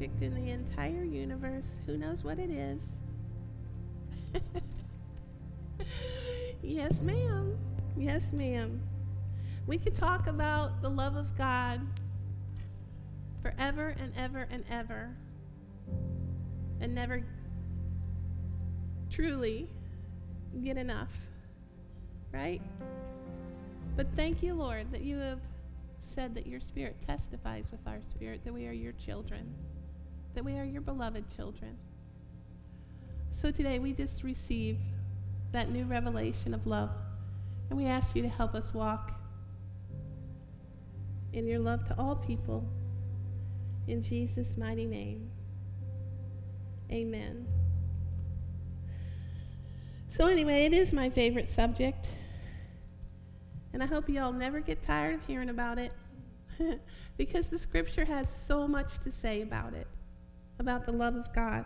subject in the entire universe. Who knows what it is? yes, ma'am. Yes, ma'am. We could talk about the love of God forever and ever and ever and never truly get enough, right? But thank you, Lord, that you have said that your spirit testifies with our spirit that we are your children, that we are your beloved children. So today we just receive that new revelation of love, and we ask you to help us walk in your love to all people. In Jesus' mighty name. Amen. So, anyway, it is my favorite subject. And I hope you all never get tired of hearing about it because the scripture has so much to say about it, about the love of God.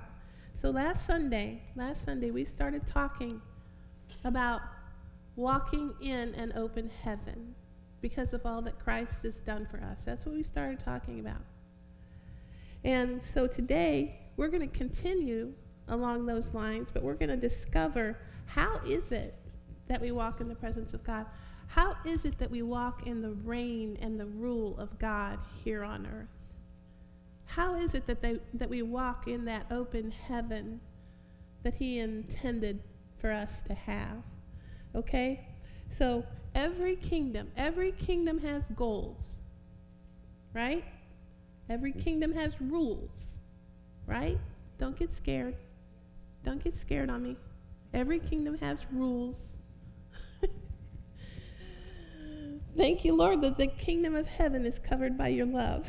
So, last Sunday, last Sunday, we started talking about walking in an open heaven because of all that Christ has done for us. That's what we started talking about. And so today, we're going to continue along those lines, but we're going to discover how is it that we walk in the presence of God? How is it that we walk in the reign and the rule of God here on earth? How is it that, they, that we walk in that open heaven that He intended for us to have? Okay? So, every kingdom, every kingdom has goals, right? Every mm-hmm. kingdom has rules, right? Don't get scared. Don't get scared on me. Every kingdom has rules. Thank you, Lord, that the kingdom of heaven is covered by your love.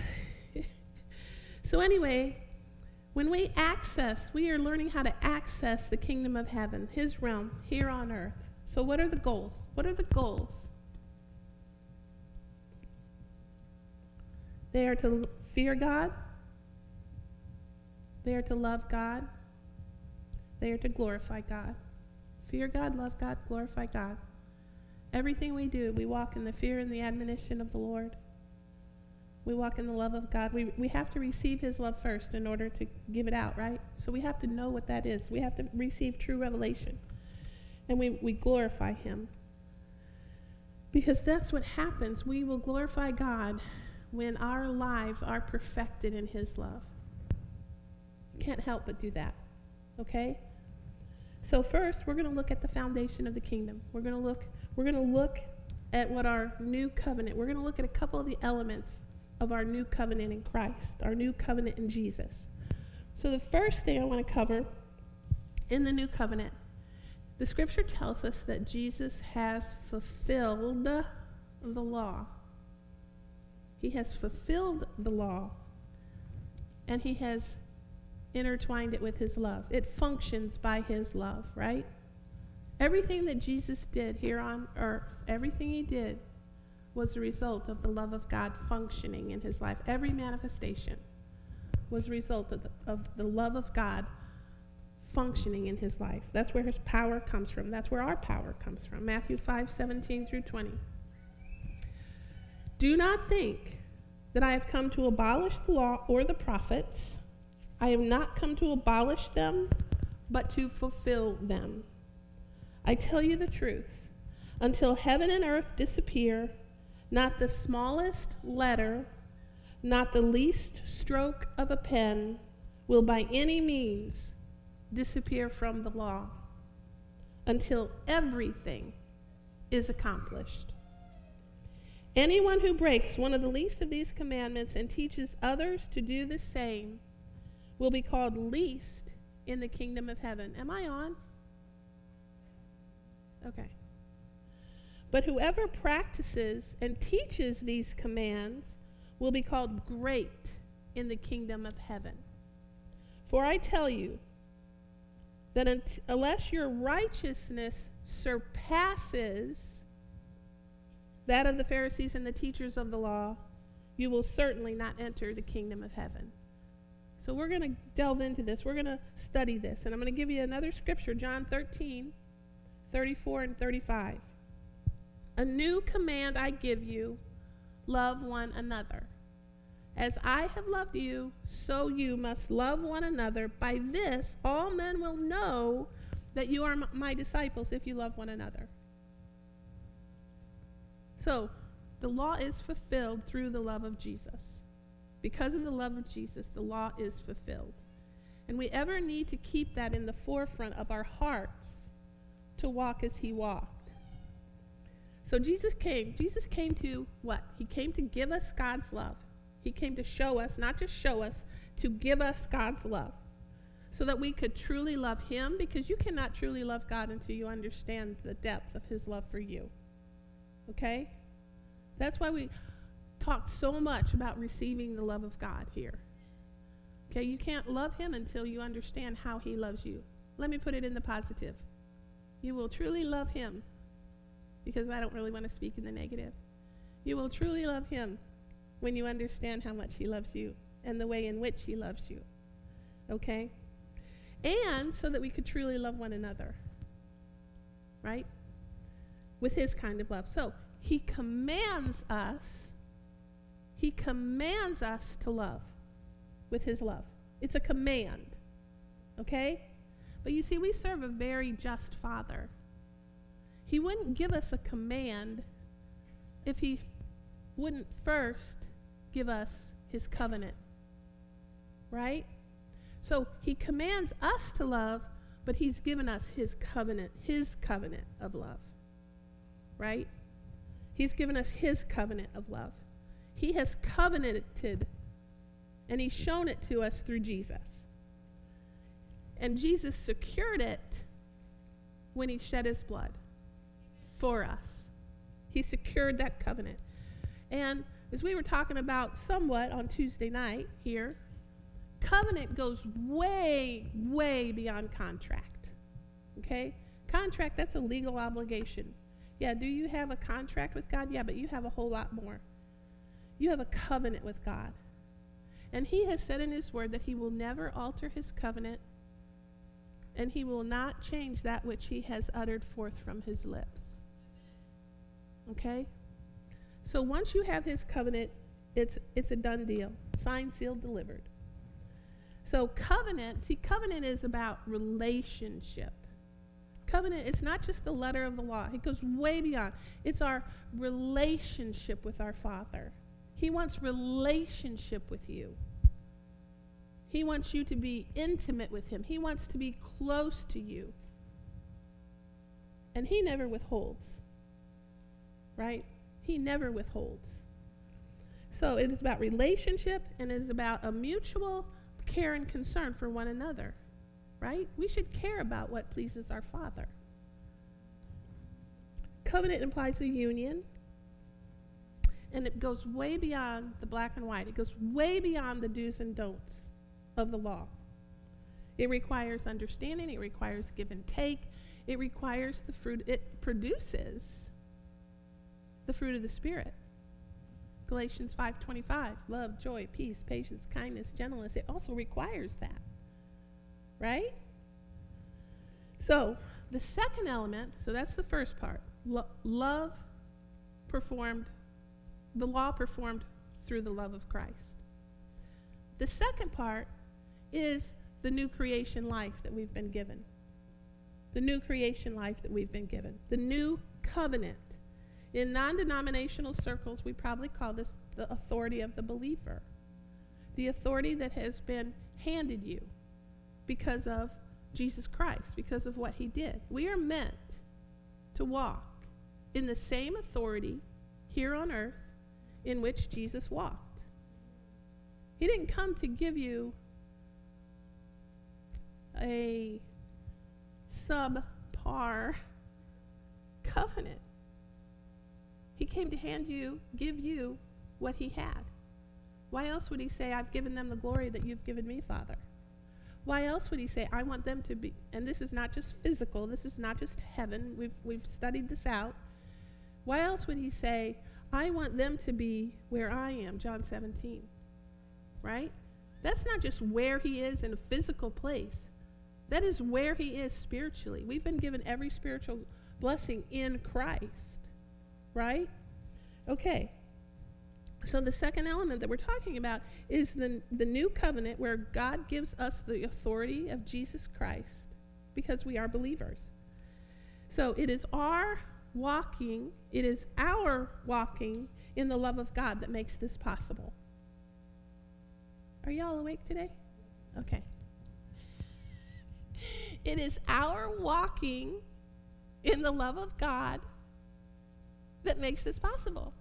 So, anyway, when we access, we are learning how to access the kingdom of heaven, his realm here on earth. So, what are the goals? What are the goals? They are to fear God, they are to love God, they are to glorify God. Fear God, love God, glorify God. Everything we do, we walk in the fear and the admonition of the Lord. We walk in the love of God. We, we have to receive His love first in order to give it out, right? So we have to know what that is. We have to receive true revelation. And we, we glorify Him. Because that's what happens. We will glorify God when our lives are perfected in His love. Can't help but do that. Okay? So first, we're going to look at the foundation of the kingdom. We're going to look we're going to look at what our new covenant. We're going to look at a couple of the elements of our new covenant in Christ, our new covenant in Jesus. So the first thing I want to cover in the new covenant, the scripture tells us that Jesus has fulfilled the law. He has fulfilled the law and he has intertwined it with his love. It functions by his love, right? Everything that Jesus did here on earth, everything he did was a result of the love of God functioning in his life. Every manifestation was a result of the, of the love of God functioning in his life. That's where his power comes from. That's where our power comes from. Matthew 5 17 through 20. Do not think that I have come to abolish the law or the prophets. I have not come to abolish them, but to fulfill them. I tell you the truth. Until heaven and earth disappear, not the smallest letter, not the least stroke of a pen will by any means disappear from the law until everything is accomplished. Anyone who breaks one of the least of these commandments and teaches others to do the same will be called least in the kingdom of heaven. Am I on? Okay. But whoever practices and teaches these commands will be called great in the kingdom of heaven. For I tell you that unless your righteousness surpasses that of the Pharisees and the teachers of the law, you will certainly not enter the kingdom of heaven. So we're going to delve into this. We're going to study this. And I'm going to give you another scripture, John 13, 34 and 35. A new command I give you love one another. As I have loved you, so you must love one another. By this, all men will know that you are my disciples if you love one another. So, the law is fulfilled through the love of Jesus. Because of the love of Jesus, the law is fulfilled. And we ever need to keep that in the forefront of our hearts to walk as he walked. So Jesus came. Jesus came to what? He came to give us God's love. He came to show us, not just show us, to give us God's love so that we could truly love him because you cannot truly love God until you understand the depth of his love for you. Okay? That's why we talk so much about receiving the love of God here. Okay, you can't love him until you understand how he loves you. Let me put it in the positive. You will truly love him because I don't really want to speak in the negative. You will truly love him when you understand how much he loves you and the way in which he loves you. Okay? And so that we could truly love one another. Right? With his kind of love. So, he commands us, he commands us to love with his love. It's a command. Okay? But you see, we serve a very just Father. He wouldn't give us a command if he wouldn't first give us his covenant. Right? So he commands us to love, but he's given us his covenant, his covenant of love. Right? He's given us his covenant of love. He has covenanted, and he's shown it to us through Jesus. And Jesus secured it when he shed his blood for us. He secured that covenant. And as we were talking about somewhat on Tuesday night here, covenant goes way, way beyond contract. Okay? Contract, that's a legal obligation. Yeah, do you have a contract with God? Yeah, but you have a whole lot more. You have a covenant with God. And He has said in His Word that He will never alter His covenant and He will not change that which He has uttered forth from His lips. Okay? So once you have his covenant, it's it's a done deal. Signed, sealed, delivered. So covenant, see covenant is about relationship. Covenant it's not just the letter of the law. It goes way beyond. It's our relationship with our Father. He wants relationship with you. He wants you to be intimate with him. He wants to be close to you. And he never withholds right? He never withholds. So it is about relationship and it is about a mutual care and concern for one another, right? We should care about what pleases our Father. Covenant implies a union, and it goes way beyond the black and white. It goes way beyond the do's and don'ts of the law. It requires understanding, it requires give and take, it requires the fruit it produces the fruit of the spirit. Galatians 5:25, love, joy, peace, patience, kindness, gentleness. It also requires that. Right? So, the second element, so that's the first part. Lo- love performed the law performed through the love of Christ. The second part is the new creation life that we've been given. The new creation life that we've been given. The new covenant in non denominational circles, we probably call this the authority of the believer, the authority that has been handed you because of Jesus Christ, because of what he did. We are meant to walk in the same authority here on earth in which Jesus walked. He didn't come to give you a subpar covenant. He came to hand you, give you what he had. Why else would he say, I've given them the glory that you've given me, Father? Why else would he say, I want them to be, and this is not just physical, this is not just heaven, we've, we've studied this out. Why else would he say, I want them to be where I am, John 17? Right? That's not just where he is in a physical place. That is where he is spiritually. We've been given every spiritual blessing in Christ right? Okay. So, the second element that we're talking about is the, the new covenant where God gives us the authority of Jesus Christ because we are believers. So, it is our walking, it is our walking in the love of God that makes this possible. Are y'all awake today? Okay. It is our walking in the love of God that makes this possible.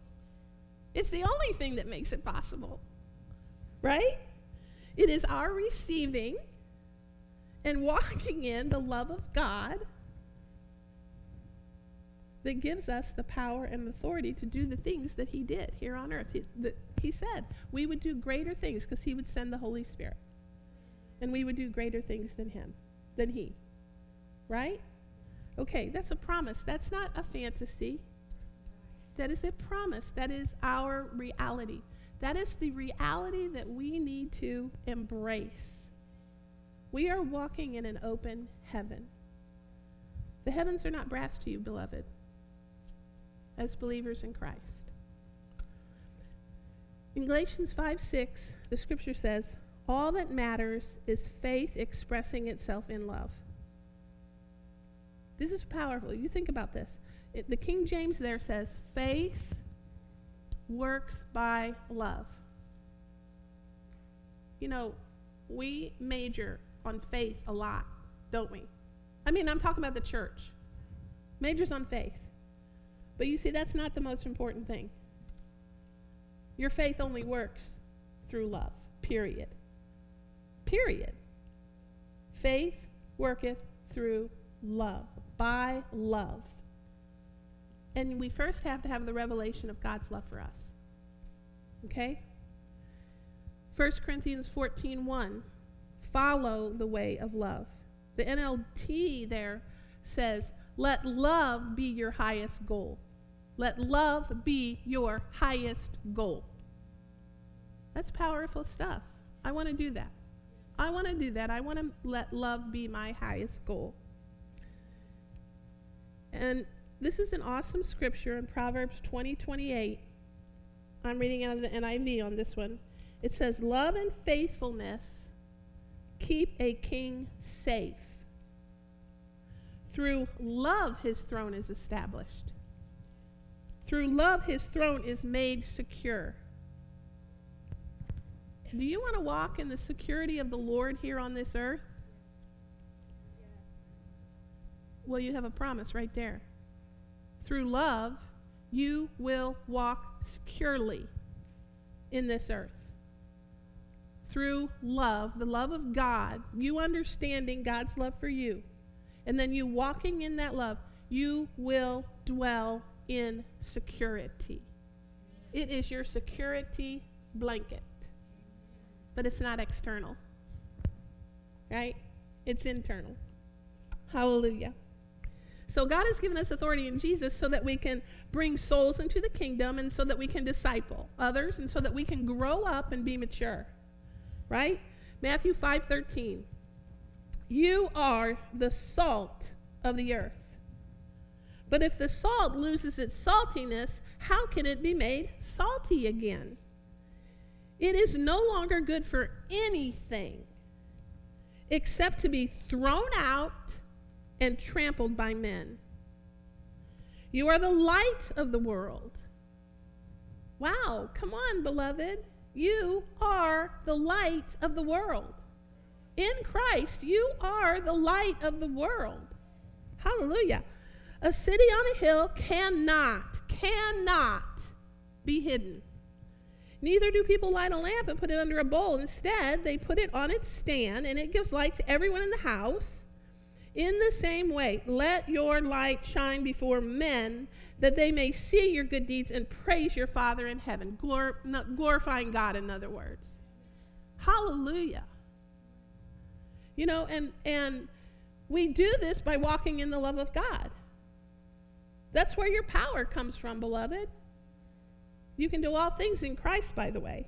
It's the only thing that makes it possible. Right? It is our receiving and walking in the love of God that gives us the power and authority to do the things that He did here on earth. He, the, he said we would do greater things because He would send the Holy Spirit. And we would do greater things than Him, than He. Right? Okay, that's a promise. That's not a fantasy. That is a promise. That is our reality. That is the reality that we need to embrace. We are walking in an open heaven. The heavens are not brass to you, beloved, as believers in Christ. In Galatians 5 6, the scripture says, All that matters is faith expressing itself in love. This is powerful. You think about this. It, the King James there says, faith works by love. You know, we major on faith a lot, don't we? I mean, I'm talking about the church. Majors on faith. But you see, that's not the most important thing. Your faith only works through love, period. Period. Faith worketh through love, by love. And we first have to have the revelation of God's love for us. Okay? 1 Corinthians 14 1. Follow the way of love. The NLT there says, let love be your highest goal. Let love be your highest goal. That's powerful stuff. I want to do that. I want to do that. I want to let love be my highest goal. And this is an awesome scripture in Proverbs 20 28. I'm reading out of the NIV on this one. It says, Love and faithfulness keep a king safe. Through love, his throne is established. Through love, his throne is made secure. Do you want to walk in the security of the Lord here on this earth? Yes. Well, you have a promise right there through love, you will walk securely in this earth. Through love, the love of God, you understanding God's love for you, and then you walking in that love, you will dwell in security. It is your security blanket, but it's not external, right? It's internal. Hallelujah. So God has given us authority in Jesus so that we can bring souls into the kingdom and so that we can disciple others and so that we can grow up and be mature. Right? Matthew 5:13. You are the salt of the earth. But if the salt loses its saltiness, how can it be made salty again? It is no longer good for anything except to be thrown out and trampled by men. You are the light of the world. Wow, come on, beloved. You are the light of the world. In Christ, you are the light of the world. Hallelujah. A city on a hill cannot, cannot be hidden. Neither do people light a lamp and put it under a bowl. Instead, they put it on its stand, and it gives light to everyone in the house. In the same way, let your light shine before men that they may see your good deeds and praise your Father in heaven. Glor- glorifying God, in other words. Hallelujah. You know, and, and we do this by walking in the love of God. That's where your power comes from, beloved. You can do all things in Christ, by the way.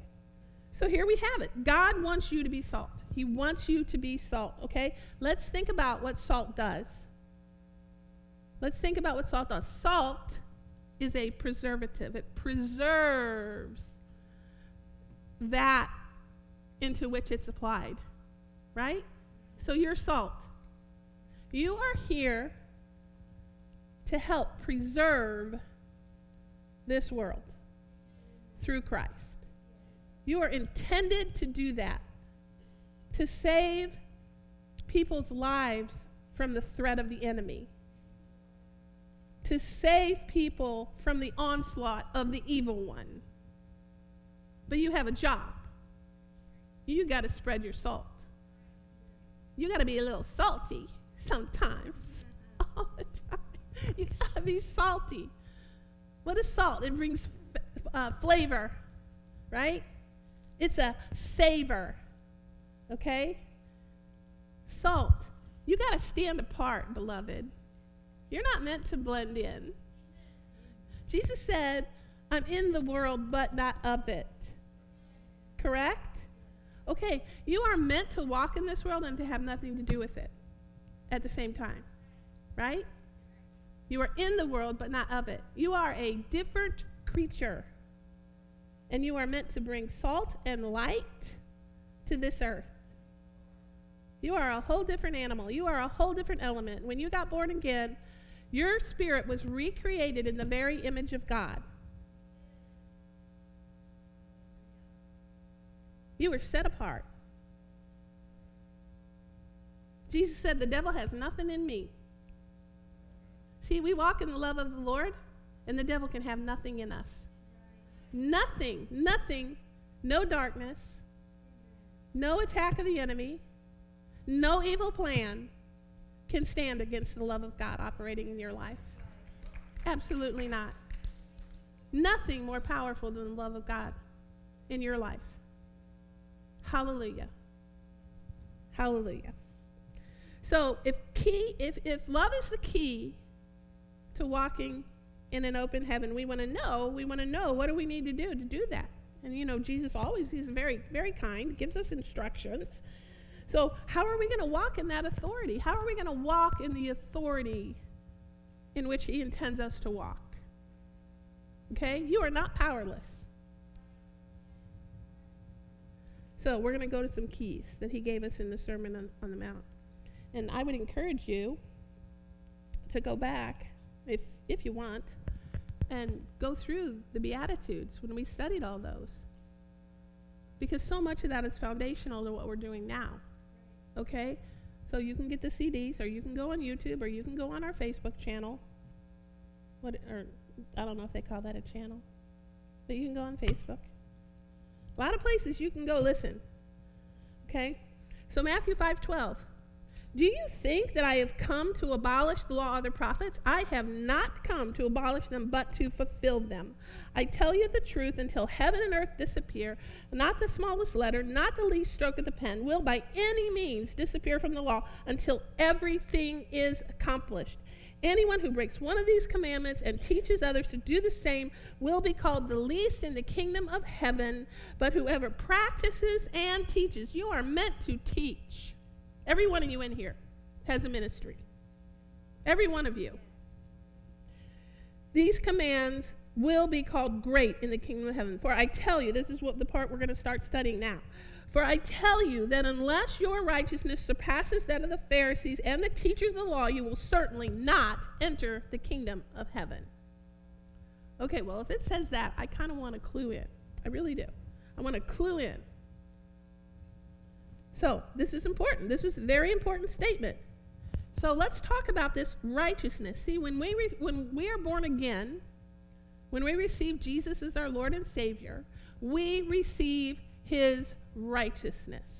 So here we have it. God wants you to be salt. He wants you to be salt, okay? Let's think about what salt does. Let's think about what salt does. Salt is a preservative, it preserves that into which it's applied, right? So you're salt. You are here to help preserve this world through Christ. You are intended to do that, to save people's lives from the threat of the enemy, to save people from the onslaught of the evil one. But you have a job. You got to spread your salt. You got to be a little salty sometimes, all the time. You got to be salty. What is salt? It brings uh, flavor, right? It's a savor, okay? Salt. You got to stand apart, beloved. You're not meant to blend in. Jesus said, I'm in the world, but not of it. Correct? Okay, you are meant to walk in this world and to have nothing to do with it at the same time, right? You are in the world, but not of it. You are a different creature. And you are meant to bring salt and light to this earth. You are a whole different animal. You are a whole different element. When you got born again, your spirit was recreated in the very image of God. You were set apart. Jesus said, The devil has nothing in me. See, we walk in the love of the Lord, and the devil can have nothing in us. Nothing, nothing, no darkness, no attack of the enemy, no evil plan can stand against the love of God operating in your life. Absolutely not. Nothing more powerful than the love of God in your life. Hallelujah. Hallelujah. So if key if, if love is the key to walking in an open heaven, we want to know, we want to know what do we need to do to do that. And you know, Jesus always he's very, very kind, gives us instructions. So how are we going to walk in that authority? How are we going to walk in the authority in which he intends us to walk? Okay? You are not powerless. So we're going to go to some keys that he gave us in the Sermon on, on the Mount. And I would encourage you to go back, if, if you want, and go through the Beatitudes when we studied all those. Because so much of that is foundational to what we're doing now. Okay? So you can get the CDs, or you can go on YouTube, or you can go on our Facebook channel. What, or I don't know if they call that a channel, but you can go on Facebook. A lot of places you can go listen. Okay? So Matthew 5:12. Do you think that I have come to abolish the law of the prophets? I have not come to abolish them, but to fulfill them. I tell you the truth, until heaven and earth disappear, not the smallest letter, not the least stroke of the pen, will by any means disappear from the law until everything is accomplished. Anyone who breaks one of these commandments and teaches others to do the same will be called the least in the kingdom of heaven. But whoever practices and teaches, you are meant to teach. Every one of you in here has a ministry. Every one of you. These commands will be called great in the kingdom of heaven. For I tell you, this is what the part we're going to start studying now. For I tell you that unless your righteousness surpasses that of the Pharisees and the teachers of the law, you will certainly not enter the kingdom of heaven. Okay, well, if it says that, I kind of want to clue in. I really do. I want to clue in. So, this is important. This is a very important statement. So, let's talk about this righteousness. See, when we, re- when we are born again, when we receive Jesus as our Lord and Savior, we receive his righteousness.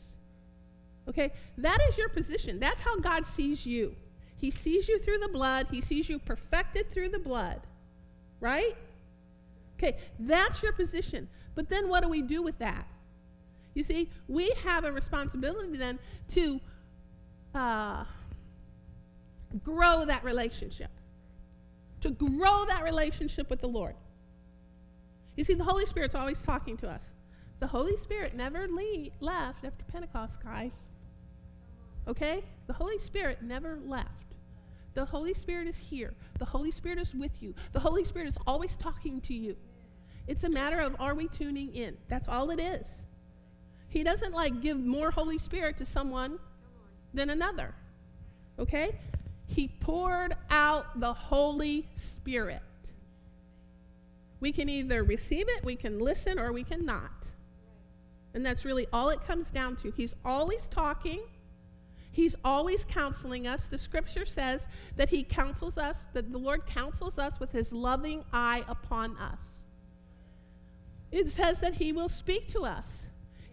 Okay? That is your position. That's how God sees you. He sees you through the blood, He sees you perfected through the blood. Right? Okay, that's your position. But then what do we do with that? You see, we have a responsibility then to uh, grow that relationship, to grow that relationship with the Lord. You see, the Holy Spirit's always talking to us. The Holy Spirit never le- left after Pentecost, guys. Okay? The Holy Spirit never left. The Holy Spirit is here. The Holy Spirit is with you. The Holy Spirit is always talking to you. It's a matter of are we tuning in? That's all it is. He doesn't like give more Holy Spirit to someone than another. Okay? He poured out the Holy Spirit. We can either receive it, we can listen, or we cannot. And that's really all it comes down to. He's always talking, He's always counseling us. The scripture says that He counsels us, that the Lord counsels us with His loving eye upon us. It says that He will speak to us.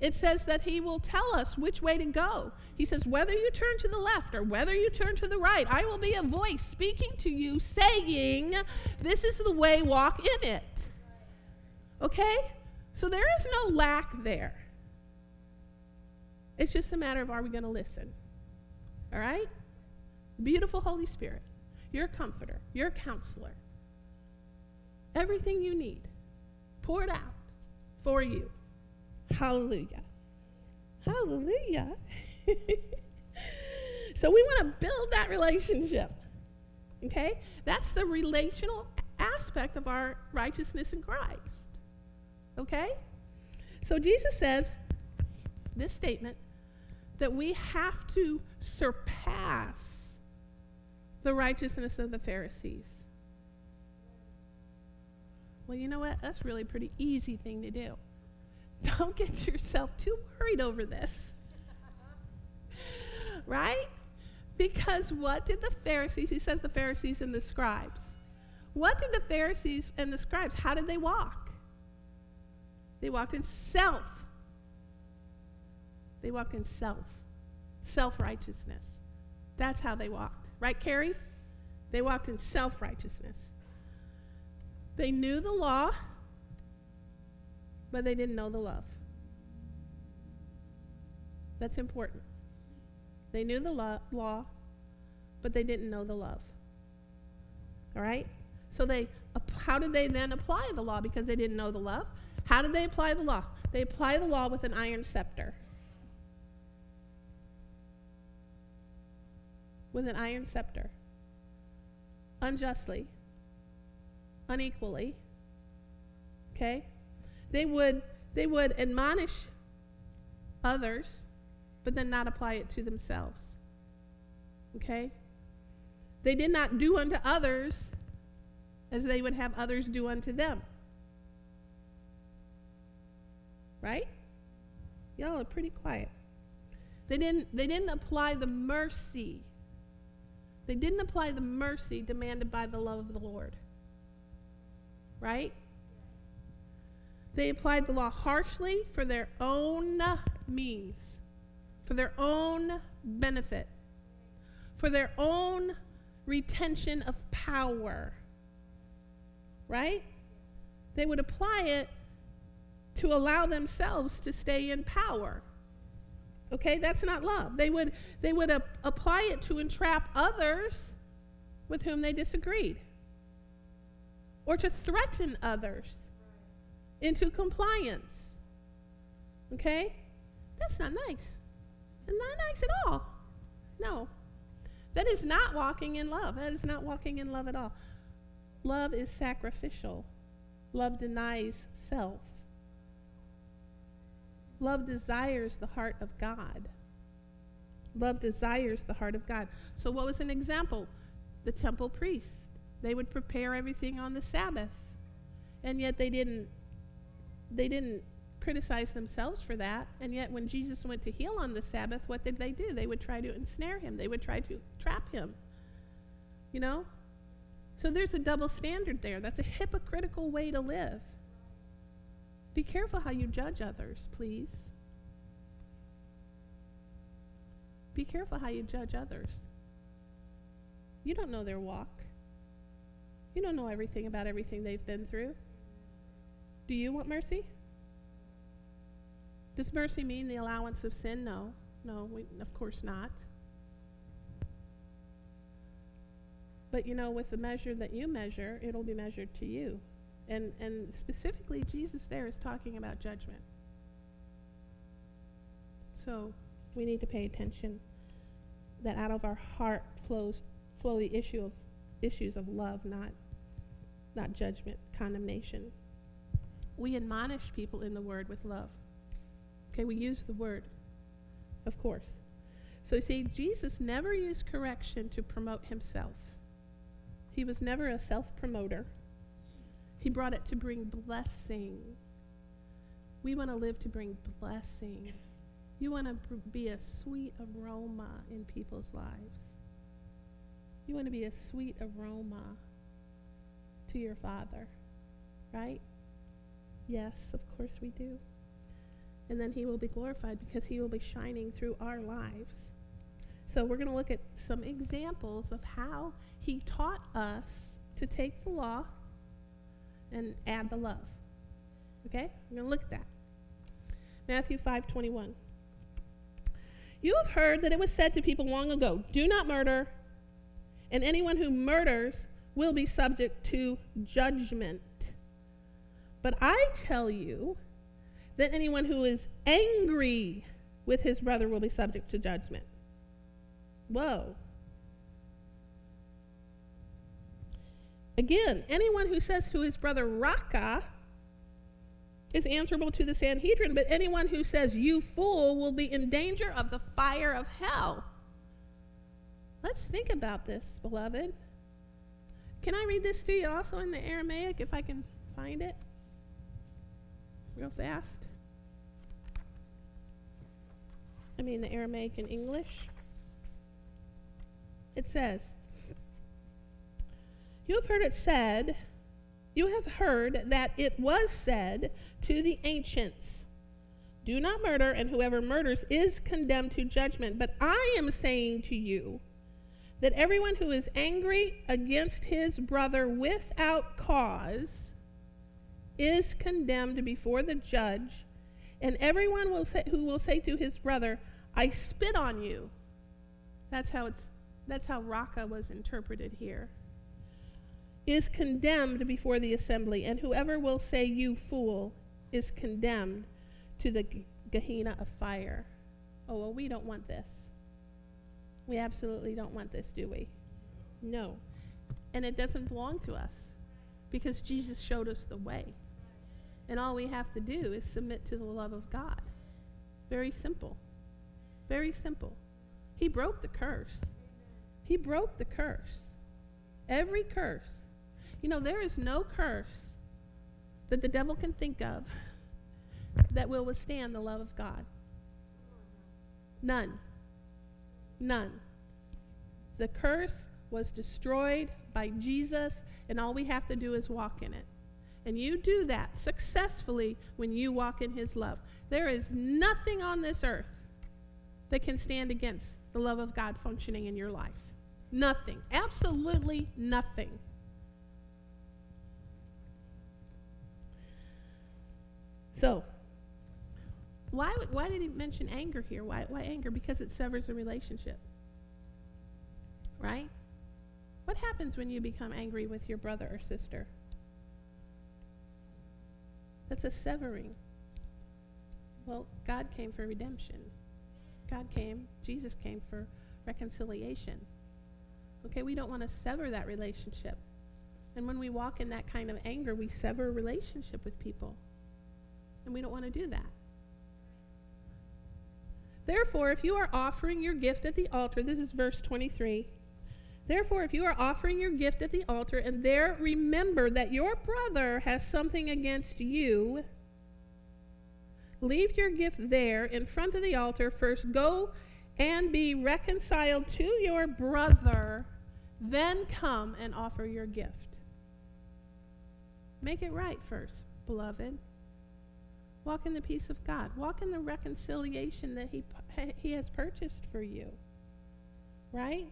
It says that He will tell us which way to go. He says, whether you turn to the left or whether you turn to the right, I will be a voice speaking to you, saying, This is the way, walk in it. Okay? So there is no lack there. It's just a matter of are we going to listen? All right? Beautiful Holy Spirit, your comforter, your counselor, everything you need poured out for you. Hallelujah. Hallelujah. so we want to build that relationship. Okay? That's the relational aspect of our righteousness in Christ. Okay? So Jesus says this statement that we have to surpass the righteousness of the Pharisees. Well, you know what? That's really a pretty easy thing to do. Don't get yourself too worried over this. right? Because what did the Pharisees, he says the Pharisees and the scribes, what did the Pharisees and the scribes, how did they walk? They walked in self. They walked in self, self righteousness. That's how they walked. Right, Carrie? They walked in self righteousness. They knew the law, but they didn't know the love. That's important. They knew the lo- law, but they didn't know the love. All right? So they how did they then apply the law because they didn't know the love? How did they apply the law? They apply the law with an iron scepter. With an iron scepter. Unjustly. Unequally. Okay? They would they would admonish others but then not apply it to themselves. Okay? They did not do unto others as they would have others do unto them. Right? Y'all are pretty quiet. They didn't, they didn't apply the mercy. They didn't apply the mercy demanded by the love of the Lord. Right? They applied the law harshly for their own means for their own benefit, for their own retention of power. Right? They would apply it to allow themselves to stay in power. Okay, that's not love. They would they would ap- apply it to entrap others with whom they disagreed or to threaten others into compliance. Okay? That's not nice. Not nice at all. No. That is not walking in love. That is not walking in love at all. Love is sacrificial. Love denies self. Love desires the heart of God. Love desires the heart of God. So, what was an example? The temple priests. They would prepare everything on the Sabbath. And yet they didn't they didn't criticize themselves for that. And yet, when Jesus went to heal on the Sabbath, what did they do? They would try to ensnare him, they would try to trap him. You know? So there's a double standard there. That's a hypocritical way to live. Be careful how you judge others, please. Be careful how you judge others. You don't know their walk. You don't know everything about everything they've been through. Do you want mercy? Does mercy mean the allowance of sin? No. No, we, of course not. But you know, with the measure that you measure, it'll be measured to you. And, and specifically, Jesus there is talking about judgment. So we need to pay attention that out of our heart flows flow the issue of issues of love, not not judgment, condemnation. We admonish people in the word with love. Okay, we use the word, of course. So you see, Jesus never used correction to promote himself. He was never a self promoter. He brought it to bring blessing. We want to live to bring blessing. You want to be a sweet aroma in people's lives. You want to be a sweet aroma to your Father, right? Yes, of course we do. And then He will be glorified because He will be shining through our lives. So we're going to look at some examples of how He taught us to take the law and add the love. Okay? We're going to look at that. Matthew 5:21. You have heard that it was said to people long ago, "Do not murder, and anyone who murders will be subject to judgment." But I tell you that anyone who is angry with his brother will be subject to judgment. Whoa. Again, anyone who says to his brother, Raca, is answerable to the Sanhedrin, but anyone who says, You fool, will be in danger of the fire of hell. Let's think about this, beloved. Can I read this to you also in the Aramaic if I can find it? Real fast. I mean, the Aramaic in English. It says, You have heard it said, you have heard that it was said to the ancients, Do not murder, and whoever murders is condemned to judgment. But I am saying to you that everyone who is angry against his brother without cause is condemned before the judge, and everyone will say, who will say to his brother, I spit on you. That's how it's that's how Raca was interpreted here is condemned before the assembly, and whoever will say, You fool, is condemned to the Gehenna of fire. Oh, well, we don't want this. We absolutely don't want this, do we? No. And it doesn't belong to us because Jesus showed us the way. And all we have to do is submit to the love of God. Very simple. Very simple. He broke the curse. He broke the curse. Every curse you know, there is no curse that the devil can think of that will withstand the love of God. None. None. The curse was destroyed by Jesus, and all we have to do is walk in it. And you do that successfully when you walk in his love. There is nothing on this earth that can stand against the love of God functioning in your life. Nothing. Absolutely nothing. So, why, why did he mention anger here? Why, why anger? Because it severs a relationship. Right? What happens when you become angry with your brother or sister? That's a severing. Well, God came for redemption. God came, Jesus came for reconciliation. Okay, we don't want to sever that relationship. And when we walk in that kind of anger, we sever a relationship with people. And we don't want to do that. Therefore, if you are offering your gift at the altar, this is verse 23. Therefore, if you are offering your gift at the altar and there remember that your brother has something against you, leave your gift there in front of the altar. First, go and be reconciled to your brother, then come and offer your gift. Make it right first, beloved. Walk in the peace of God. Walk in the reconciliation that he, he has purchased for you. Right?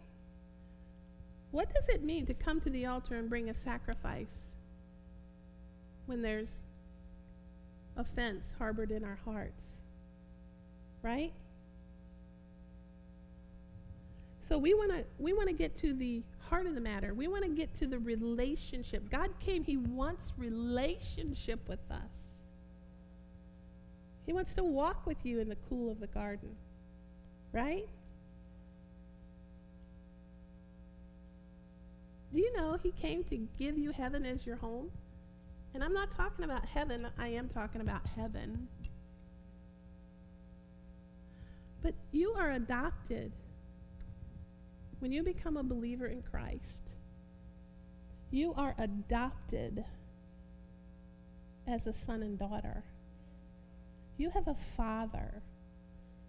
What does it mean to come to the altar and bring a sacrifice when there's offense harbored in our hearts? Right? So we want to we want to get to the heart of the matter. We want to get to the relationship. God came, he wants relationship with us. He wants to walk with you in the cool of the garden, right? Do you know he came to give you heaven as your home? And I'm not talking about heaven, I am talking about heaven. But you are adopted. When you become a believer in Christ, you are adopted as a son and daughter. You have a father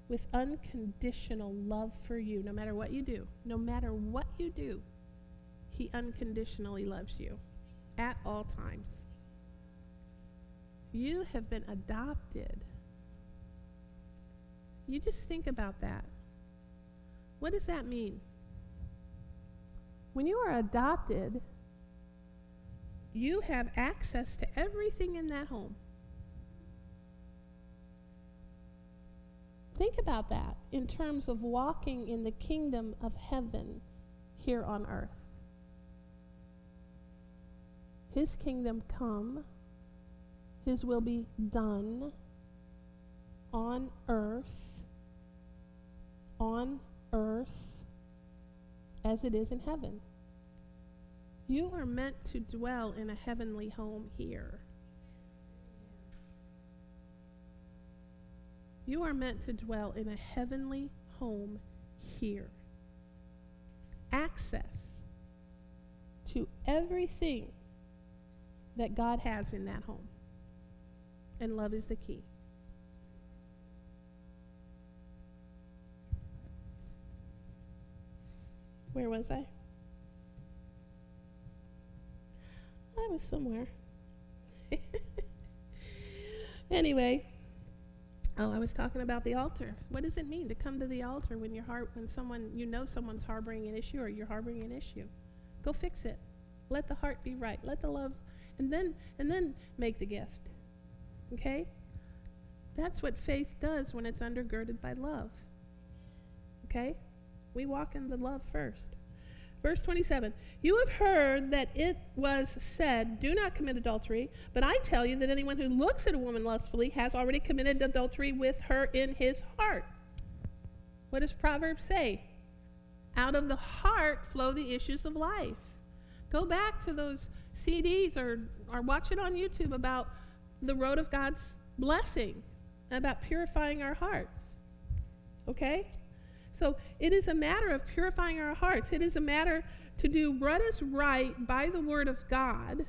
with unconditional love for you, no matter what you do. No matter what you do, he unconditionally loves you at all times. You have been adopted. You just think about that. What does that mean? When you are adopted, you have access to everything in that home. Think about that in terms of walking in the kingdom of heaven here on earth. His kingdom come, His will be done on earth, on earth as it is in heaven. You are meant to dwell in a heavenly home here. You are meant to dwell in a heavenly home here. Access to everything that God has in that home. And love is the key. Where was I? I was somewhere. anyway, oh, I was talking about the altar. What does it mean to come to the altar when your heart, when someone you know someone's harboring an issue or you're harboring an issue? Go fix it. Let the heart be right. Let the love, and then and then make the gift. Okay. That's what faith does when it's undergirded by love. Okay? We walk in the love first. Verse 27 You have heard that it was said, Do not commit adultery, but I tell you that anyone who looks at a woman lustfully has already committed adultery with her in his heart. What does Proverbs say? Out of the heart flow the issues of life. Go back to those CDs or, or watching on YouTube about the road of God's blessing, about purifying our hearts. Okay? So it is a matter of purifying our hearts. It is a matter to do what is right by the Word of God.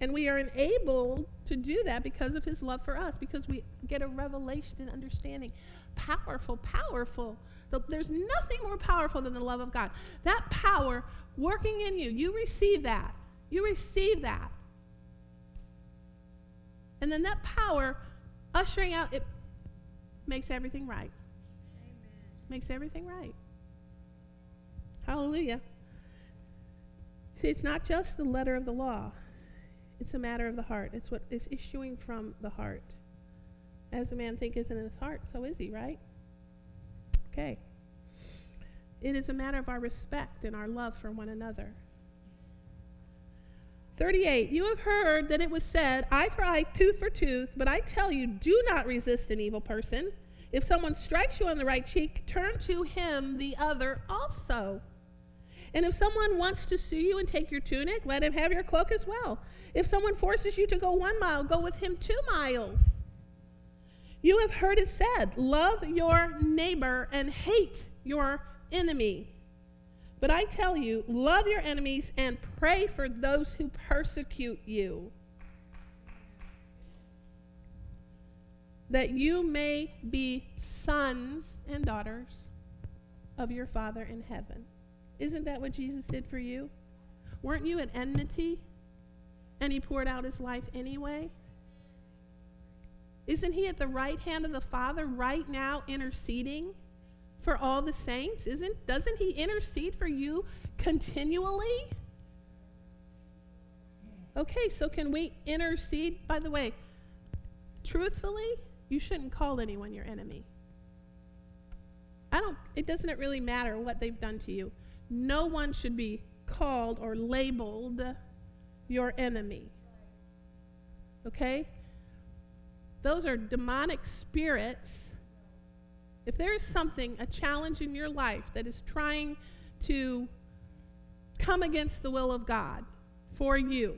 And we are enabled to do that because of His love for us, because we get a revelation and understanding. Powerful, powerful. There's nothing more powerful than the love of God. That power working in you, you receive that. You receive that. And then that power ushering out, it makes everything right makes everything right. Hallelujah. See, it's not just the letter of the law, it's a matter of the heart. It's what is issuing from the heart. As a man thinketh in his heart, so is he, right? Okay. It is a matter of our respect and our love for one another. 38. You have heard that it was said, eye for eye, tooth for tooth, but I tell you, do not resist an evil person. If someone strikes you on the right cheek, turn to him the other also. And if someone wants to sue you and take your tunic, let him have your cloak as well. If someone forces you to go one mile, go with him two miles. You have heard it said, Love your neighbor and hate your enemy. But I tell you, love your enemies and pray for those who persecute you that you may be sons and daughters of your Father in heaven. Isn't that what Jesus did for you? Weren't you at enmity and he poured out his life anyway? Isn't he at the right hand of the Father right now interceding for all the saints? Isn't doesn't he intercede for you continually? Okay, so can we intercede by the way? Truthfully, you shouldn't call anyone your enemy. I don't, it doesn't really matter what they've done to you. No one should be called or labeled your enemy. Okay? Those are demonic spirits. If there is something, a challenge in your life that is trying to come against the will of God for you,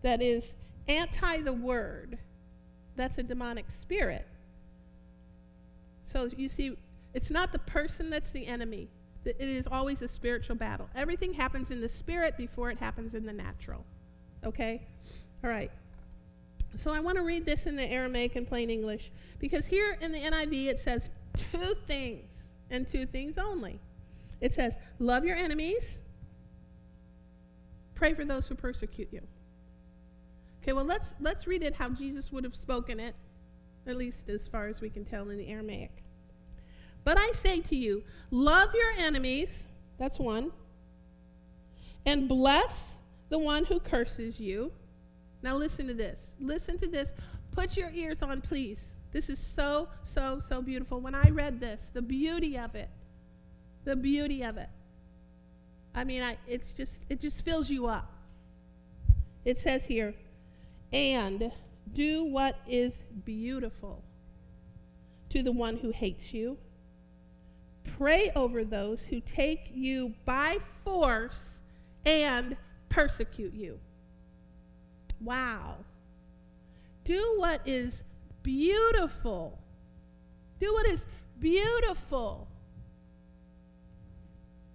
that is anti the word, that's a demonic spirit. So you see, It's not the person that's the enemy. It is always a spiritual battle. Everything happens in the spirit before it happens in the natural. Okay? All right. So I want to read this in the Aramaic and plain English because here in the NIV it says two things and two things only. It says, Love your enemies, pray for those who persecute you. Okay, well let's let's read it how Jesus would have spoken it, at least as far as we can tell in the Aramaic. But I say to you, love your enemies, that's one, and bless the one who curses you. Now listen to this. Listen to this. Put your ears on, please. This is so, so, so beautiful. When I read this, the beauty of it, the beauty of it. I mean, I, it's just, it just fills you up. It says here, and do what is beautiful to the one who hates you. Pray over those who take you by force and persecute you. Wow. Do what is beautiful. Do what is beautiful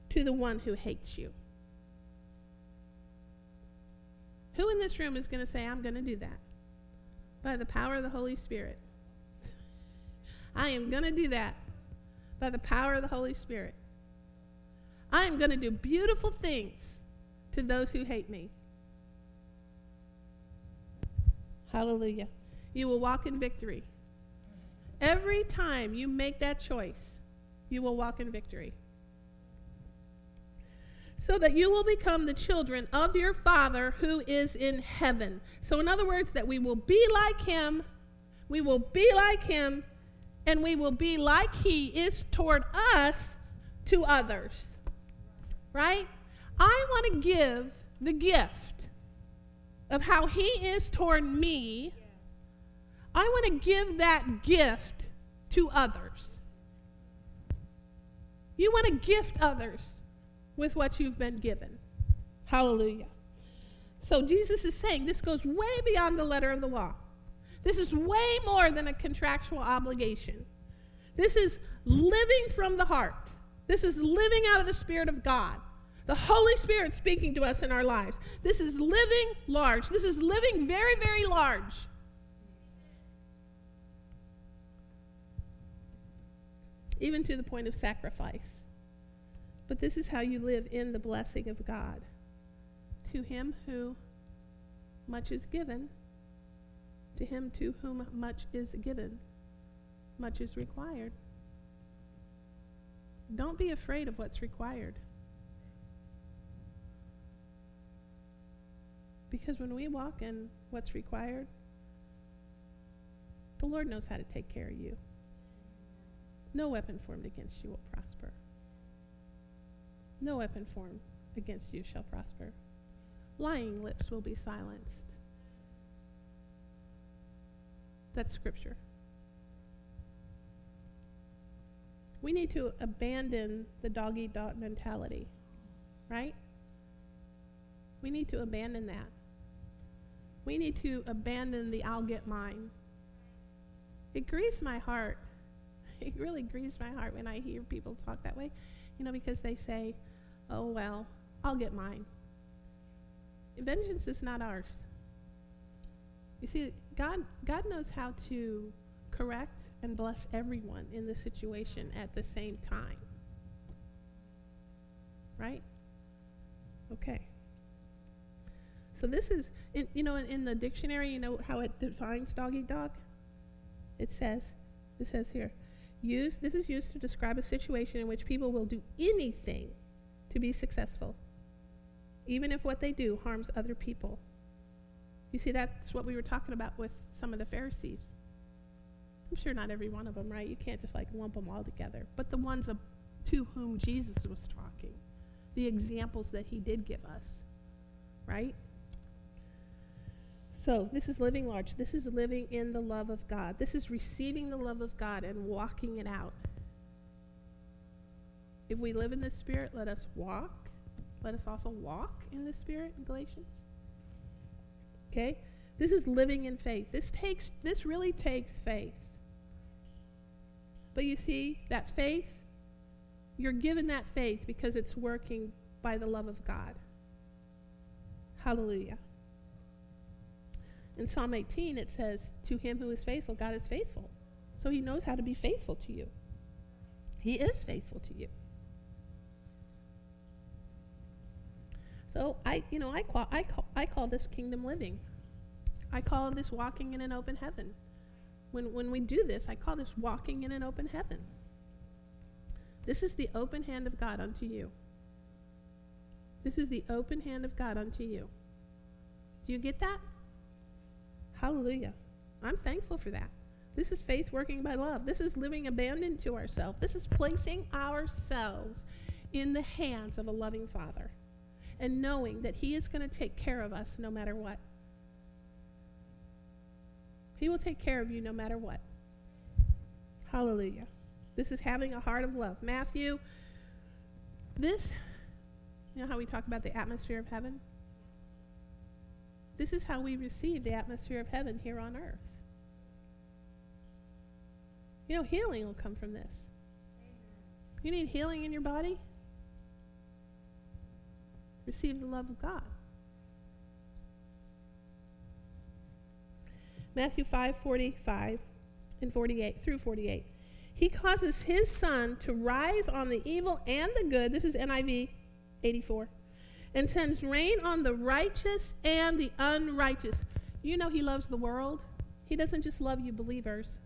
to the one who hates you. Who in this room is going to say, I'm going to do that? By the power of the Holy Spirit. I am going to do that by the power of the Holy Spirit. I am going to do beautiful things to those who hate me. Hallelujah. You will walk in victory. Every time you make that choice, you will walk in victory. So that you will become the children of your Father who is in heaven. So, in other words, that we will be like Him, we will be like Him, and we will be like He is toward us to others. Right? I want to give the gift of how He is toward me. I want to give that gift to others. You want to gift others with what you've been given. Hallelujah. So Jesus is saying this goes way beyond the letter of the law. This is way more than a contractual obligation. This is living from the heart. This is living out of the Spirit of God. The Holy Spirit speaking to us in our lives. This is living large. This is living very, very large. Even to the point of sacrifice. But this is how you live in the blessing of God. To him who much is given, to him to whom much is given, much is required. Don't be afraid of what's required. Because when we walk in what's required, the Lord knows how to take care of you. No weapon formed against you will prosper. No weapon formed against you shall prosper. Lying lips will be silenced. That's scripture. We need to abandon the dog eat dog mentality, right? We need to abandon that. We need to abandon the I'll get mine. It grieves my heart. It really grieves my heart when I hear people talk that way, you know, because they say, oh, well, I'll get mine. Vengeance is not ours. You see, God, God knows how to correct and bless everyone in the situation at the same time. Right? Okay. So this is, in, you know, in, in, the dictionary, you know how it defines dog eat dog? It says, it says here, use, this is used to describe a situation in which people will do anything to be successful, even if what they do harms other people. You see, that's what we were talking about with some of the Pharisees. I'm sure not every one of them, right? You can't just like lump them all together. But the ones of, to whom Jesus was talking, the examples that he did give us, right? So, this is living large. This is living in the love of God. This is receiving the love of God and walking it out. If we live in the Spirit, let us walk. Let us also walk in the Spirit in Galatians. Okay? This is living in faith. This takes this really takes faith. But you see, that faith, you're given that faith because it's working by the love of God. Hallelujah. In Psalm 18, it says, To him who is faithful, God is faithful. So he knows how to be faithful to you. He is faithful to you. So I, you know, I call, I call, I call this kingdom living. I call this walking in an open heaven. When, when we do this, I call this walking in an open heaven. This is the open hand of God unto you. This is the open hand of God unto you. Do you get that? Hallelujah. I'm thankful for that. This is faith working by love. This is living abandoned to ourselves. This is placing ourselves in the hands of a loving Father and knowing that He is going to take care of us no matter what. He will take care of you no matter what. Hallelujah. This is having a heart of love. Matthew, this, you know how we talk about the atmosphere of heaven? This is how we receive the atmosphere of heaven here on earth. You know, healing will come from this. You need healing in your body? Receive the love of God. Matthew 5 45 and 48 through 48. He causes his sun to rise on the evil and the good. This is NIV 84. And sends rain on the righteous and the unrighteous. You know he loves the world. He doesn't just love you believers.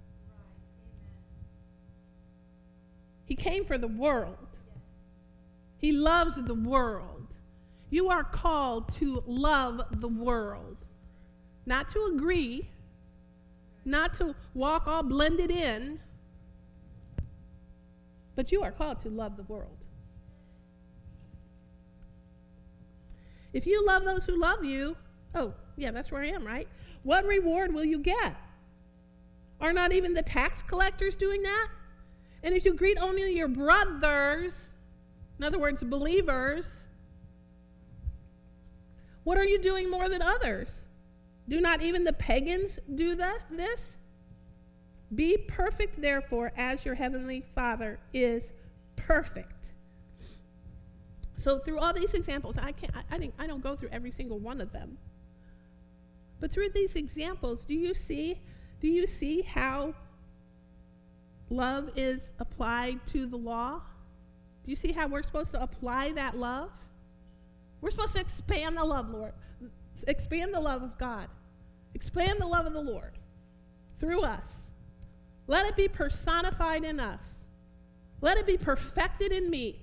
He came for the world. He loves the world. You are called to love the world, not to agree, not to walk all blended in, but you are called to love the world. If you love those who love you, oh, yeah, that's where I am, right? What reward will you get? Are not even the tax collectors doing that? And if you greet only your brothers, in other words, believers, what are you doing more than others? Do not even the pagans do that, this? Be perfect, therefore, as your heavenly Father is perfect. So, through all these examples, I, can't, I, I, think, I don't go through every single one of them. But through these examples, do you see, do you see how love is applied to the law? Do you see how we're supposed to apply that love? We're supposed to expand the love, Lord. Expand the love of God. Expand the love of the Lord through us. Let it be personified in us. Let it be perfected in me.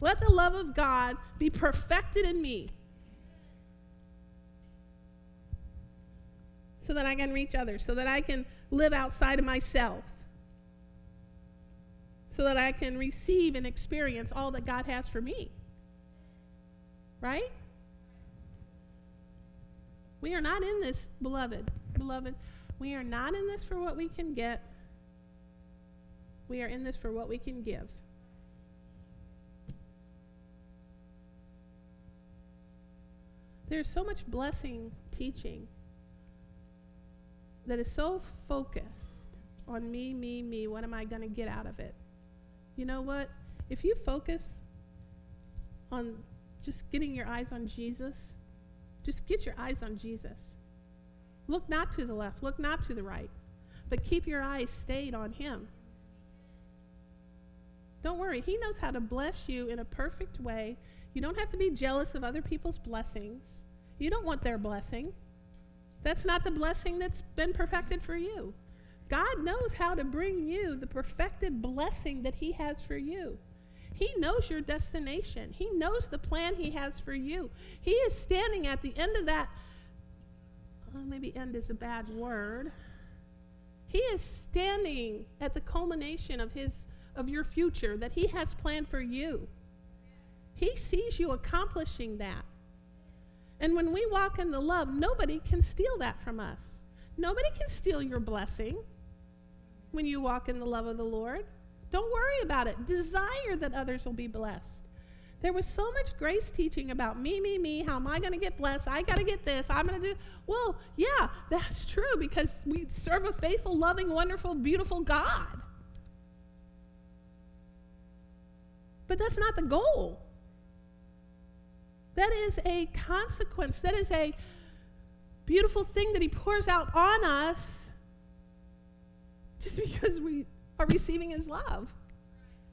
Let the love of God be perfected in me. So that I can reach others, so that I can live outside of myself, so that I can receive and experience all that God has for me. Right? We are not in this, beloved. Beloved, we are not in this for what we can get. We are in this for what we can give. There's so much blessing teaching that is so focused on me, me, me. What am I going to get out of it? You know what? If you focus on just getting your eyes on Jesus, just get your eyes on Jesus. Look not to the left, look not to the right, but keep your eyes stayed on Him. Don't worry, He knows how to bless you in a perfect way. You don't have to be jealous of other people's blessings. You don't want their blessing. That's not the blessing that's been perfected for you. God knows how to bring you the perfected blessing that He has for you. He knows your destination. He knows the plan He has for you. He is standing at the end of that. Well, maybe end is a bad word. He is standing at the culmination of his of your future that he has planned for you. He sees you accomplishing that. And when we walk in the love, nobody can steal that from us. Nobody can steal your blessing when you walk in the love of the Lord. Don't worry about it. Desire that others will be blessed. There was so much grace teaching about me, me, me. How am I going to get blessed? I got to get this. I'm going to do. Well, yeah, that's true because we serve a faithful, loving, wonderful, beautiful God. But that's not the goal. That is a consequence. That is a beautiful thing that He pours out on us just because we are receiving His love.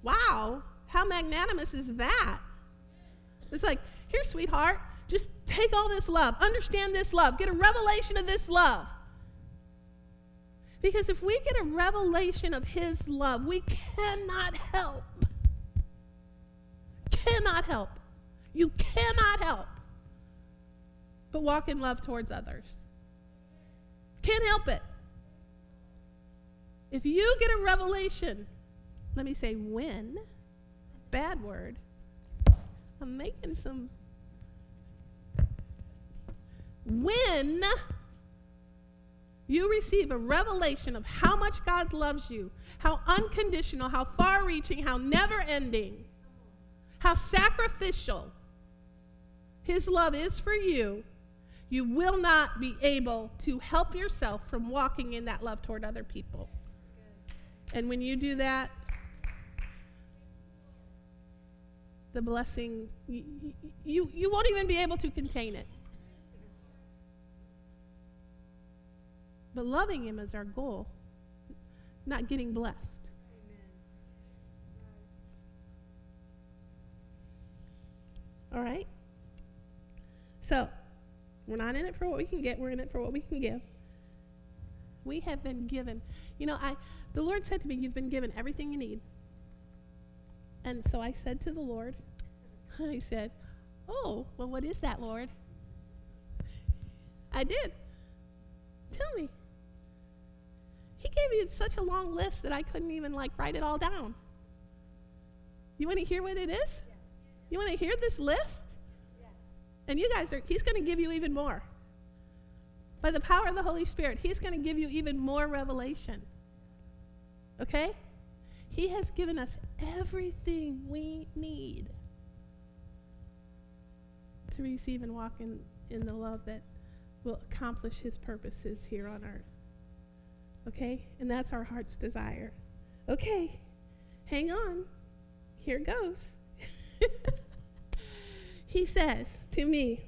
Wow, how magnanimous is that? It's like, here, sweetheart, just take all this love, understand this love, get a revelation of this love. Because if we get a revelation of His love, we cannot help. Cannot help. You cannot help but walk in love towards others. Can't help it. If you get a revelation, let me say when, bad word, I'm making some. When you receive a revelation of how much God loves you, how unconditional, how far reaching, how never ending, how sacrificial His love is for you, you will not be able to help yourself from walking in that love toward other people. And when you do that, the blessing, you, you, you won't even be able to contain it. But loving Him is our goal, not getting blessed. All right? So, we're not in it for what we can get, we're in it for what we can give. We have been given. You know, I the Lord said to me, You've been given everything you need. And so I said to the Lord, I said, Oh, well, what is that, Lord? I did. Tell me. He gave me such a long list that I couldn't even like write it all down. You want to hear what it is? You want to hear this list? And you guys are, he's going to give you even more. By the power of the Holy Spirit, he's going to give you even more revelation. Okay? He has given us everything we need to receive and walk in, in the love that will accomplish his purposes here on earth. Okay? And that's our heart's desire. Okay, hang on. Here goes. he says to me,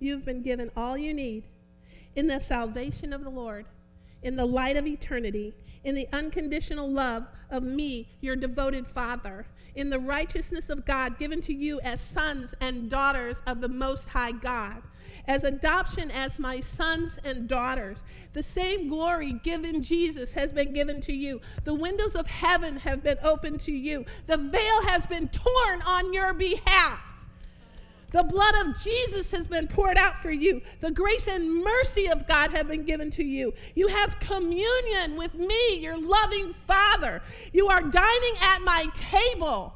You've been given all you need in the salvation of the Lord, in the light of eternity, in the unconditional love of me, your devoted Father, in the righteousness of God given to you as sons and daughters of the Most High God as adoption as my sons and daughters. The same glory given Jesus has been given to you. The windows of heaven have been opened to you. The veil has been torn on your behalf. The blood of Jesus has been poured out for you. The grace and mercy of God have been given to you. You have communion with me, your loving Father. You are dining at my table.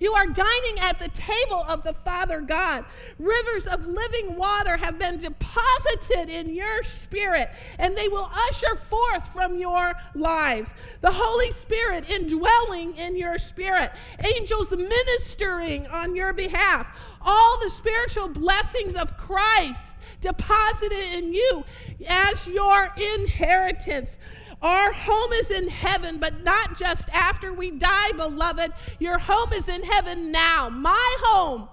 You are dining at the table of the Father God. Rivers of living water have been deposited in your spirit, and they will usher forth from your lives. The Holy Spirit indwelling in your spirit, angels ministering on your behalf, all the spiritual blessings of Christ deposited in you as your inheritance. Our home is in heaven, but not just after we die, beloved. Your home is in heaven now. My home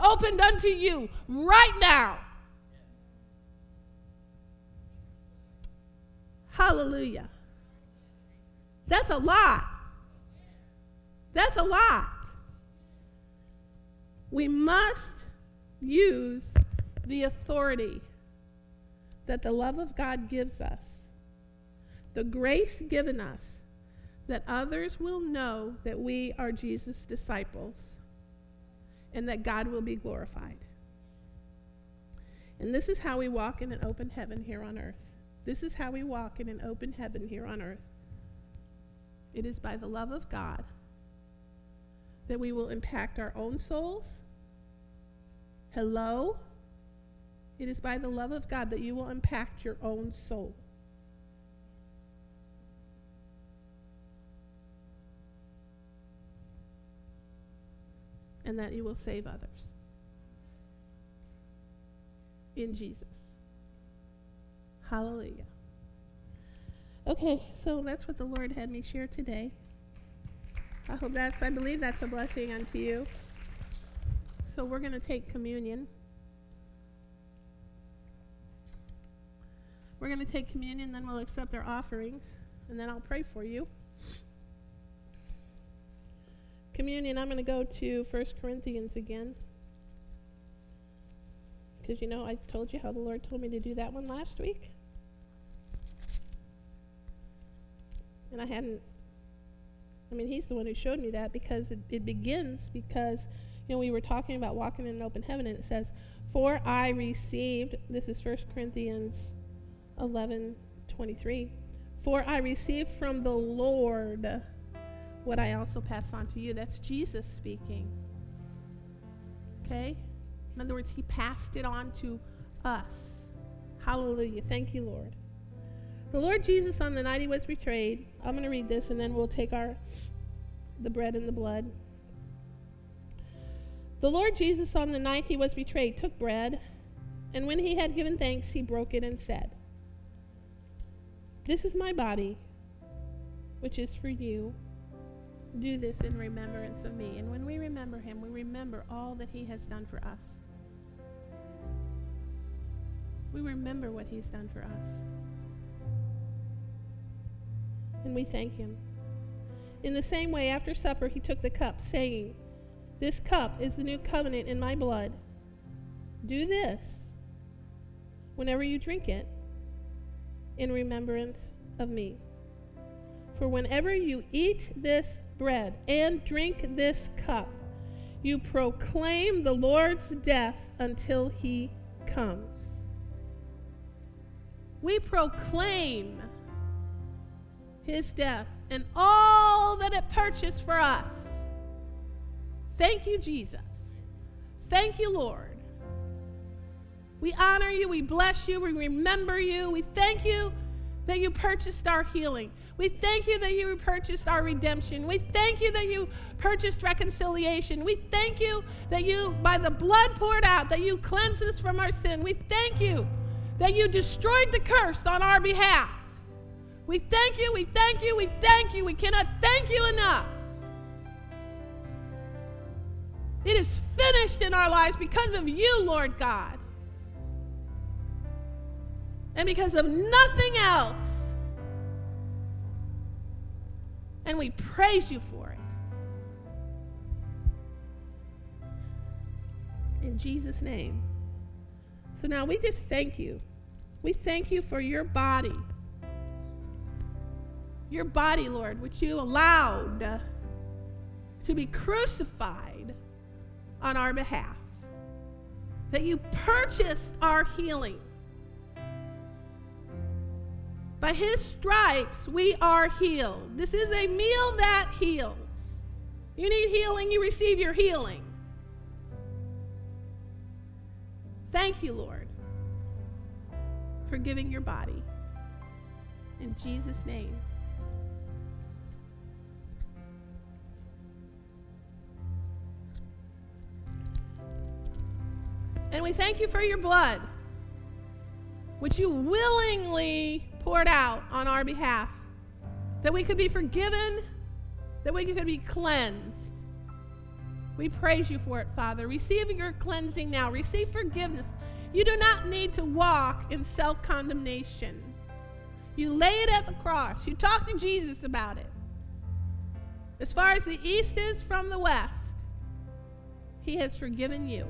opened unto you right now. Hallelujah. That's a lot. That's a lot. We must use the authority that the love of God gives us the grace given us that others will know that we are Jesus' disciples and that God will be glorified. And this is how we walk in an open heaven here on earth. This is how we walk in an open heaven here on earth. It is by the love of God that we will impact our own souls. Hello? It is by the love of God that you will impact your own soul. and that you will save others. In Jesus. Hallelujah. Okay, so that's what the Lord had me share today. I hope that's, I believe that's a blessing unto you. So we're going to take communion. We're going to take communion, then we'll accept our offerings, and then I'll pray for you. Communion, I'm going to go to 1 Corinthians again. Because you know, I told you how the Lord told me to do that one last week. And I hadn't, I mean, He's the one who showed me that because it, it begins because, you know, we were talking about walking in an open heaven, and it says, For I received, this is 1 Corinthians 11 23. For I received from the Lord what I also pass on to you. That's Jesus speaking. Okay? In other words, he passed it on to us. Hallelujah. Thank you, Lord. The Lord Jesus, on the night he was betrayed, I'm going to read this and then we'll take our the bread and the blood. The Lord Jesus, on the night he was betrayed, took bread, and when he had given thanks, he broke it and said, This is my body, which is for you. Do this in remembrance of me. And when we remember him, we remember all that he has done for us. We remember what he's done for us. And we thank him. In the same way, after supper, he took the cup, saying, This cup is the new covenant in my blood. Do this whenever you drink it in remembrance of me. For whenever you eat this bread and drink this cup, you proclaim the Lord's death until he comes. We proclaim his death and all that it purchased for us. Thank you, Jesus. Thank you, Lord. We honor you, we bless you, we remember you. We thank you that you purchased our healing. We thank you that you purchased our redemption. We thank you that you purchased reconciliation. We thank you that you, by the blood poured out, that you cleansed us from our sin. We thank you that you destroyed the curse on our behalf. We thank you, we thank you, we thank you. We cannot thank you enough. It is finished in our lives because of you, Lord God. And because of nothing else. And we praise you for it. In Jesus' name. So now we just thank you. We thank you for your body. Your body, Lord, which you allowed to be crucified on our behalf. That you purchased our healing. By his stripes, we are healed. This is a meal that heals. You need healing, you receive your healing. Thank you, Lord for giving your body. In Jesus' name. And we thank you for your blood, which you willingly poured out on our behalf, that we could be forgiven, that we could be cleansed. We praise you for it, Father. Receive your cleansing now. Receive forgiveness. You do not need to walk in self condemnation. You lay it at the cross. You talk to Jesus about it. As far as the east is from the west, He has forgiven you.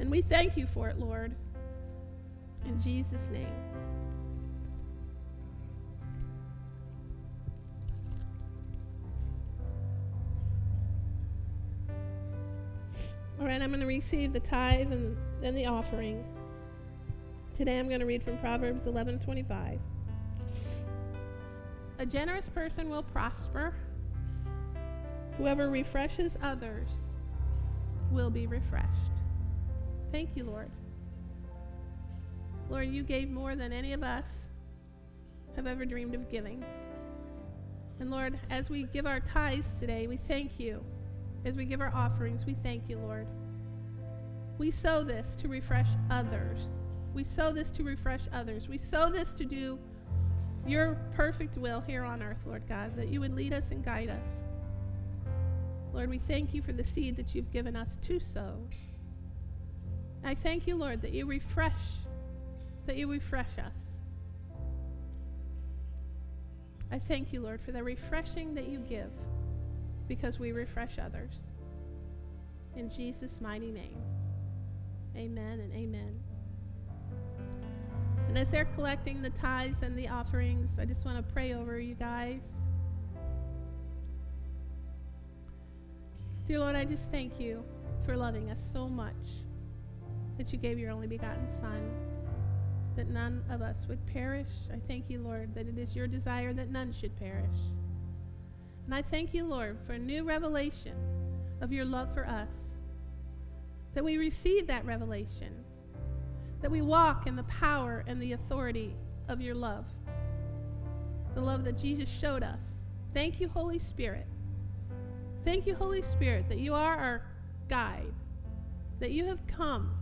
And we thank you for it, Lord. In Jesus' name. All right, I'm going to receive the tithe and then the offering. Today I'm going to read from Proverbs 11:25. A generous person will prosper. Whoever refreshes others will be refreshed. Thank you, Lord. Lord, you gave more than any of us have ever dreamed of giving. And Lord, as we give our tithes today, we thank you as we give our offerings, we thank you, Lord. We sow this to refresh others. We sow this to refresh others. We sow this to do your perfect will here on earth, Lord God, that you would lead us and guide us. Lord, we thank you for the seed that you've given us to sow. I thank you, Lord, that you refresh, that you refresh us. I thank you, Lord, for the refreshing that you give because we refresh others. In Jesus' mighty name. Amen and amen. And as they're collecting the tithes and the offerings, I just want to pray over you guys. Dear Lord, I just thank you for loving us so much that you gave your only begotten Son, that none of us would perish. I thank you, Lord, that it is your desire that none should perish. And I thank you, Lord, for a new revelation of your love for us, that we receive that revelation, that we walk in the power and the authority of your love, the love that Jesus showed us. Thank you, Holy Spirit. Thank you, Holy Spirit, that you are our guide, that you have come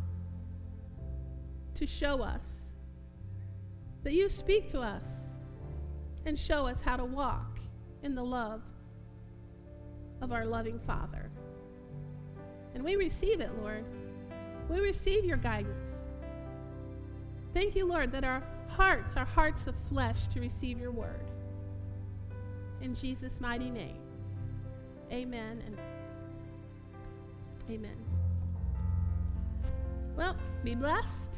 to show us, that you speak to us and show us how to walk in the love of our loving Father. And we receive it, Lord. We receive your guidance. Thank you, Lord, that our hearts are hearts of flesh to receive your word. In Jesus' mighty name. Amen and amen. Well, be blessed.